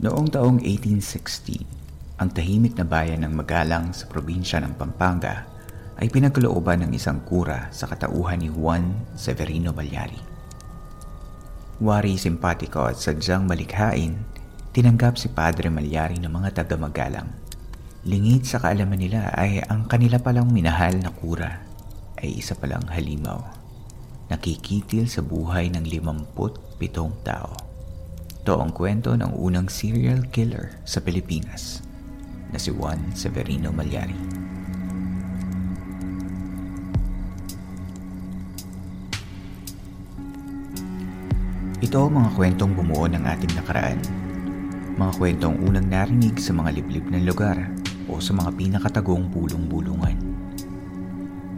Noong taong 1860, ang tahimik na bayan ng Magalang sa probinsya ng Pampanga ay pinagkalooban ng isang kura sa katauhan ni Juan Severino Balyari. Wari simpatiko at sadyang malikhain, tinanggap si Padre Malyari ng mga taga-Magalang. Lingid sa kaalaman nila ay ang kanila palang minahal na kura ay isa palang halimaw. Nakikitil sa buhay ng 57 tao. Ito ang kwento ng unang serial killer sa Pilipinas na si Juan Severino Malyari. Ito ang mga kwentong bumuo ng ating nakaraan. Mga kwentong unang narinig sa mga liblib ng lugar o sa mga pinakatagong pulong-bulungan.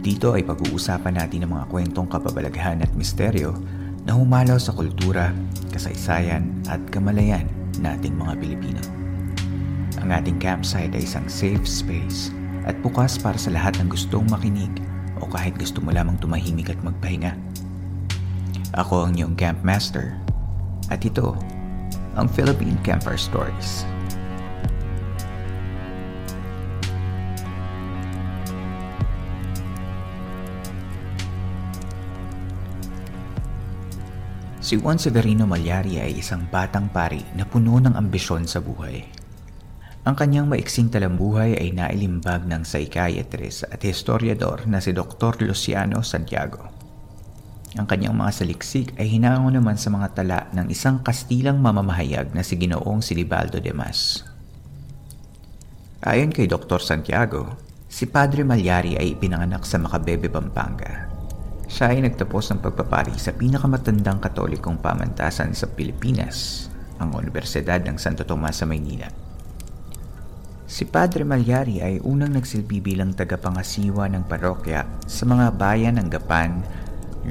Dito ay pag-uusapan natin ang mga kwentong kababalaghan at misteryo na humalaw sa kultura, kasaysayan at kamalayan nating mga Pilipino. Ang ating campsite ay isang safe space at bukas para sa lahat ng gustong makinig o kahit gusto mo lamang tumahimik at magpahinga. Ako ang iyong campmaster at ito ang Philippine Camper Stories. Si Juan Severino Malyari ay isang batang pari na puno ng ambisyon sa buhay. Ang kanyang maiksing talambuhay ay nailimbag ng psychiatrist at historiador na si Dr. Luciano Santiago. Ang kanyang mga saliksik ay hinango naman sa mga tala ng isang kastilang mamamahayag na si Ginoong Silibaldo de Mas. Ayon kay Dr. Santiago, si Padre Malyari ay ipinanganak sa Macabebe, Pampanga siya ay nagtapos ng pagpapari sa pinakamatandang katolikong pamantasan sa Pilipinas, ang Universidad ng Santo Tomas sa Maynila. Si Padre Malyari ay unang nagsilbi bilang tagapangasiwa ng parokya sa mga bayan ng Gapan,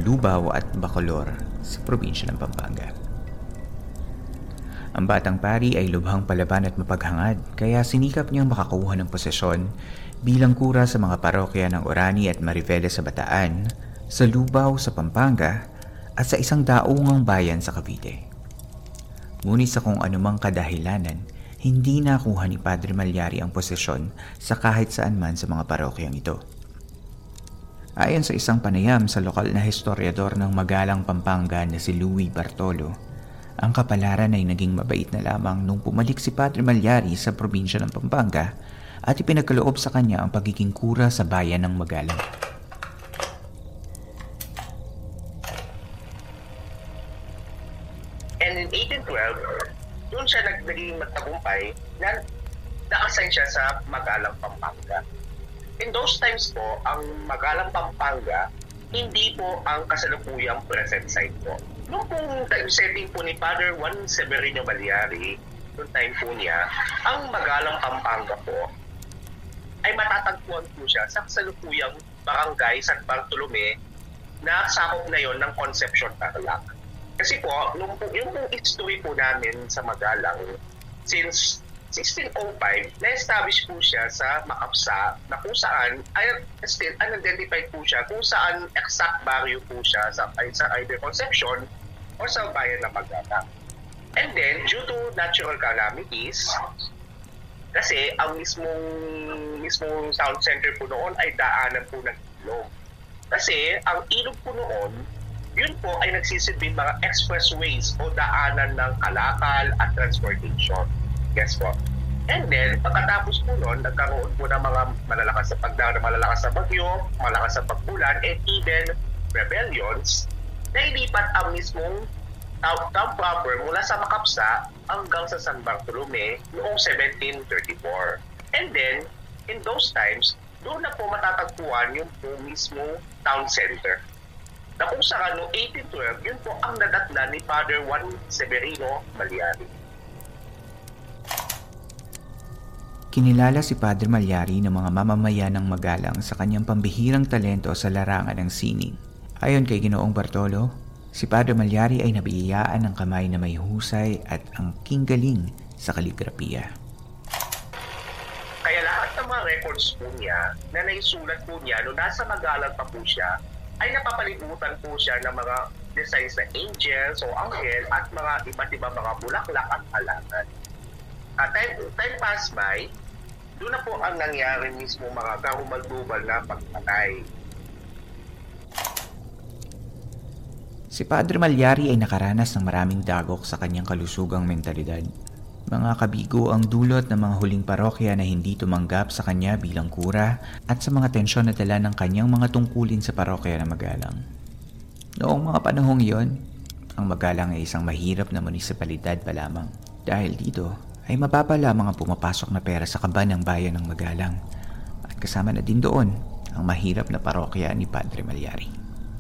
Lubao at Bacolor sa probinsya ng Pampanga. Ang batang pari ay lubhang palaban at mapaghangad kaya sinikap niyang makakuha ng posesyon bilang kura sa mga parokya ng Orani at Marivela sa Bataan sa Lubao sa Pampanga at sa isang daungang bayan sa Cavite. Ngunit sa kung anumang kadahilanan, hindi nakuha ni Padre Malyari ang posisyon sa kahit saan man sa mga parokyang ito. Ayon sa isang panayam sa lokal na historiador ng Magalang Pampanga na si Louis Bartolo, ang kapalaran ay naging mabait na lamang nung pumalik si Padre Malyari sa probinsya ng Pampanga at ipinagkaloob sa kanya ang pagiging kura sa bayan ng Magalang. Siya naging magtagumpay na na-assign siya sa Magalang Pampanga. In those times po, ang Magalang Pampanga, hindi po ang kasalukuyang present site po. Noong pong time setting po ni Father Juan Severino Baliari, noong time po niya, ang Magalang Pampanga po ay matatagpuan po siya sa kasalukuyang barangay San Bartolome na sakop na yon ng Concepcion Tarlac. Kasi po, nung, yung pong history po namin sa Magalang, since 1605, na-establish po siya sa Makapsa na kung saan, ay, still unidentified po siya kung saan exact barrio po siya sa, ay, sa either Concepcion or sa bayan ng Magalang. And then, due to natural calamities, kasi ang mismong mismong town center po noon ay daanan po ng ilog. Kasi ang ilog po noon yun po ay nagsisilbing mga expressways o daanan ng kalakal at transportation. Yes po. And then, pagkatapos po nun, nagkaroon po ng mga malalakas sa pagdaan, malalakas sa bagyo, malakas sa pagbulan, and even rebellions, nailipat ang mismong town proper mula sa Makapsa hanggang sa San Bartolome noong 1734. And then, in those times, doon na po matatagpuan yung po mismo town center. Na kung saan noong 1812, yun po ang nadatna ni Father Juan Severino Baliari. Kinilala si Padre Malyari ng mga mamamayan ng Magalang sa kanyang pambihirang talento sa larangan ng sining. Ayon kay Ginoong Bartolo, si Padre Malyari ay nabiyayaan ng kamay na may husay at ang galing sa kaligrafiya. Kaya lahat ng mga records po niya na naisulat po niya nung nasa Magalang pa po siya ay napapalibutan po siya ng mga designs na angels o anghel at mga iba't ibang mga bulaklak at halaman. At time, time pass by, doon na po ang nangyari mismo mga kahumalbubal na pagpatay. Si Padre Malyari ay nakaranas ng maraming dagok sa kanyang kalusugang mentalidad. Mga kabigo ang dulot ng mga huling parokya na hindi tumanggap sa kanya bilang kura at sa mga tensyon na dala ng kanyang mga tungkulin sa parokya na Magalang. Noong mga panahong iyon, ang Magalang ay isang mahirap na munisipalidad pa lamang. Dahil dito ay mababa lamang ang pumapasok na pera sa kaban ng bayan ng Magalang at kasama na din doon ang mahirap na parokya ni Padre Malyari.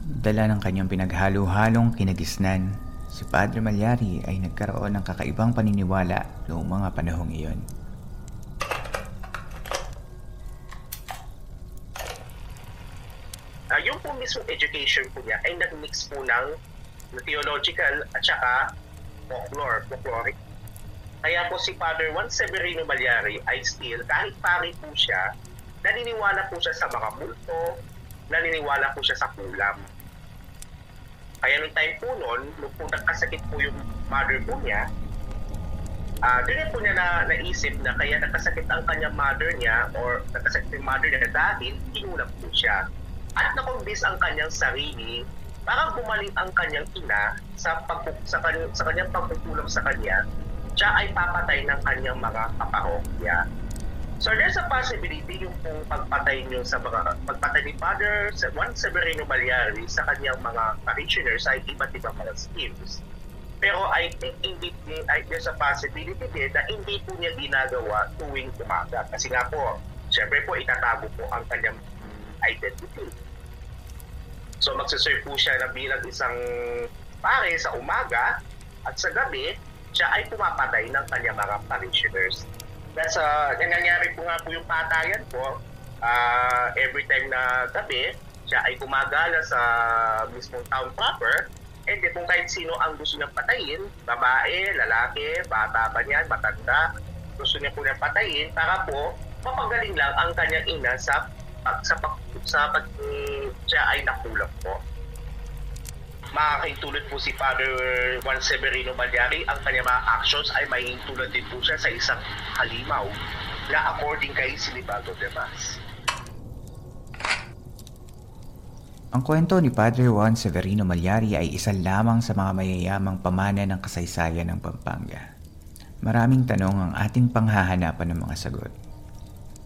Dala ng kanyang pinaghalo-halong kinagisnan, si Padre Malyari ay nagkaroon ng kakaibang paniniwala noong mga panahong iyon. Uh, yung po mismo education po niya ay nag-mix po ng theological at saka folklore, folkloric. Kaya po si Father Juan Severino Malyari ay still, kahit pari po siya, naniniwala po siya sa mga multo, naniniwala po siya sa kulam. Kaya nung time po noon, nung po nagkasakit po yung mother po niya, uh, doon po niya na naisip na kaya nagkasakit ang kanyang mother niya or nagkasakit yung mother niya dahil inulam po siya. At nakumbis ang kanyang sarili para bumalik ang kanyang ina sa, pag, sa, kanyang, sa kanyang pagkukulam sa kanya, siya ay papatay ng kanyang mga kaparokya. So there's a possibility yung pong pagpatay niyo sa mga pagpatay ni Father Juan Severino Balyari sa kanyang mga parishioners ay iba't ibang mga schemes. Pero I think hindi I, there's a possibility din na hindi po niya ginagawa tuwing umaga. Kasi nga po, syempre po itatago po ang kanyang identity. So magsaserve po siya na bilang isang pare sa umaga at sa gabi, siya ay pumapatay ng kanyang mga parishioners. That's, uh, nangyayari po nga po yung patayan po uh, every time na gabi, siya ay gumagala sa mismong town proper and then kung kahit sino ang gusto niyang patayin, babae, lalaki, bata ba niyan, matanda, gusto niya po niyang patayin para po mapagaling lang ang kanyang ina sa sa pag sa pag siya ay nakulang po. Makakaintulad po si Father Juan Severino Malyari, ang kanyang mga actions ay mahintulad din po siya sa isang halimaw na according kay Silibago de Mas. Ang kwento ni Padre Juan Severino Malyari ay isa lamang sa mga mayayamang pamana ng kasaysayan ng Pampanga. Maraming tanong ang ating panghahanapan ng mga sagot.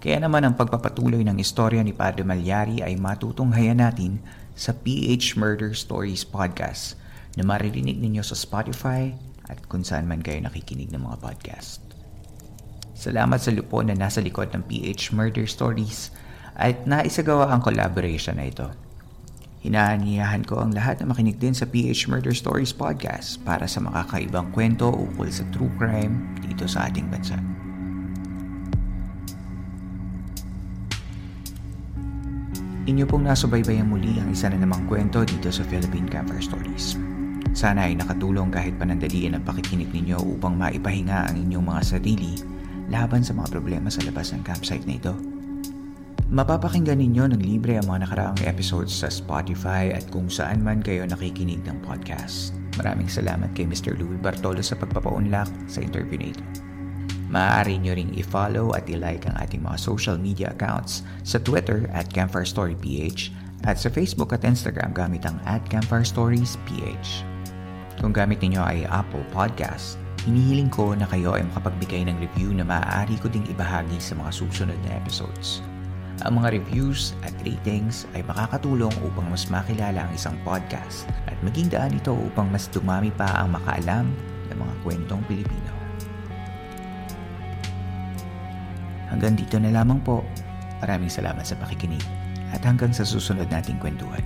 Kaya naman ang pagpapatuloy ng istorya ni Padre Malyari ay matutunghayan natin sa PH Murder Stories Podcast na maririnig ninyo sa Spotify at kung saan man kayo nakikinig ng mga podcast. Salamat sa lupo na nasa likod ng PH Murder Stories at naisagawa ang collaboration na ito. Hinaaniyahan ko ang lahat na makinig din sa PH Murder Stories podcast para sa makakaibang kwento ukol sa true crime dito sa ating bansa. Inyo pong nasubaybayan muli ang isa na namang kwento dito sa Philippine Campfire Stories. Sana ay nakatulong kahit panandalian ang pakikinig ninyo upang maipahinga ang inyong mga sarili laban sa mga problema sa labas ng campsite na ito. Mapapakinggan ninyo ng libre ang mga nakaraang episodes sa Spotify at kung saan man kayo nakikinig ng podcast. Maraming salamat kay Mr. Louie Bartolo sa pagpapaunlak sa interview na ito. Maaari nyo ring i-follow at i-like ang ating mga social media accounts sa Twitter at Campfire Story PH at sa Facebook at Instagram gamit ang at Campfire Stories PH. Kung gamit ninyo ay Apple Podcast, hinihiling ko na kayo ay makapagbigay ng review na maaari ko ding ibahagi sa mga susunod na episodes. Ang mga reviews at ratings ay makakatulong upang mas makilala ang isang podcast at maging daan ito upang mas dumami pa ang makaalam ng mga kwentong Pilipino. Hanggang dito na lamang po. Maraming salamat sa pakikinig at hanggang sa susunod nating kwentuhan.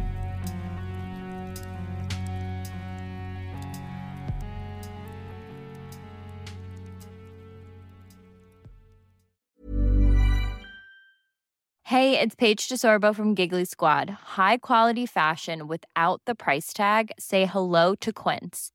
Hey, it's Paige DeSorbo from Giggly Squad. High quality fashion without the price tag. Say hello to Quince.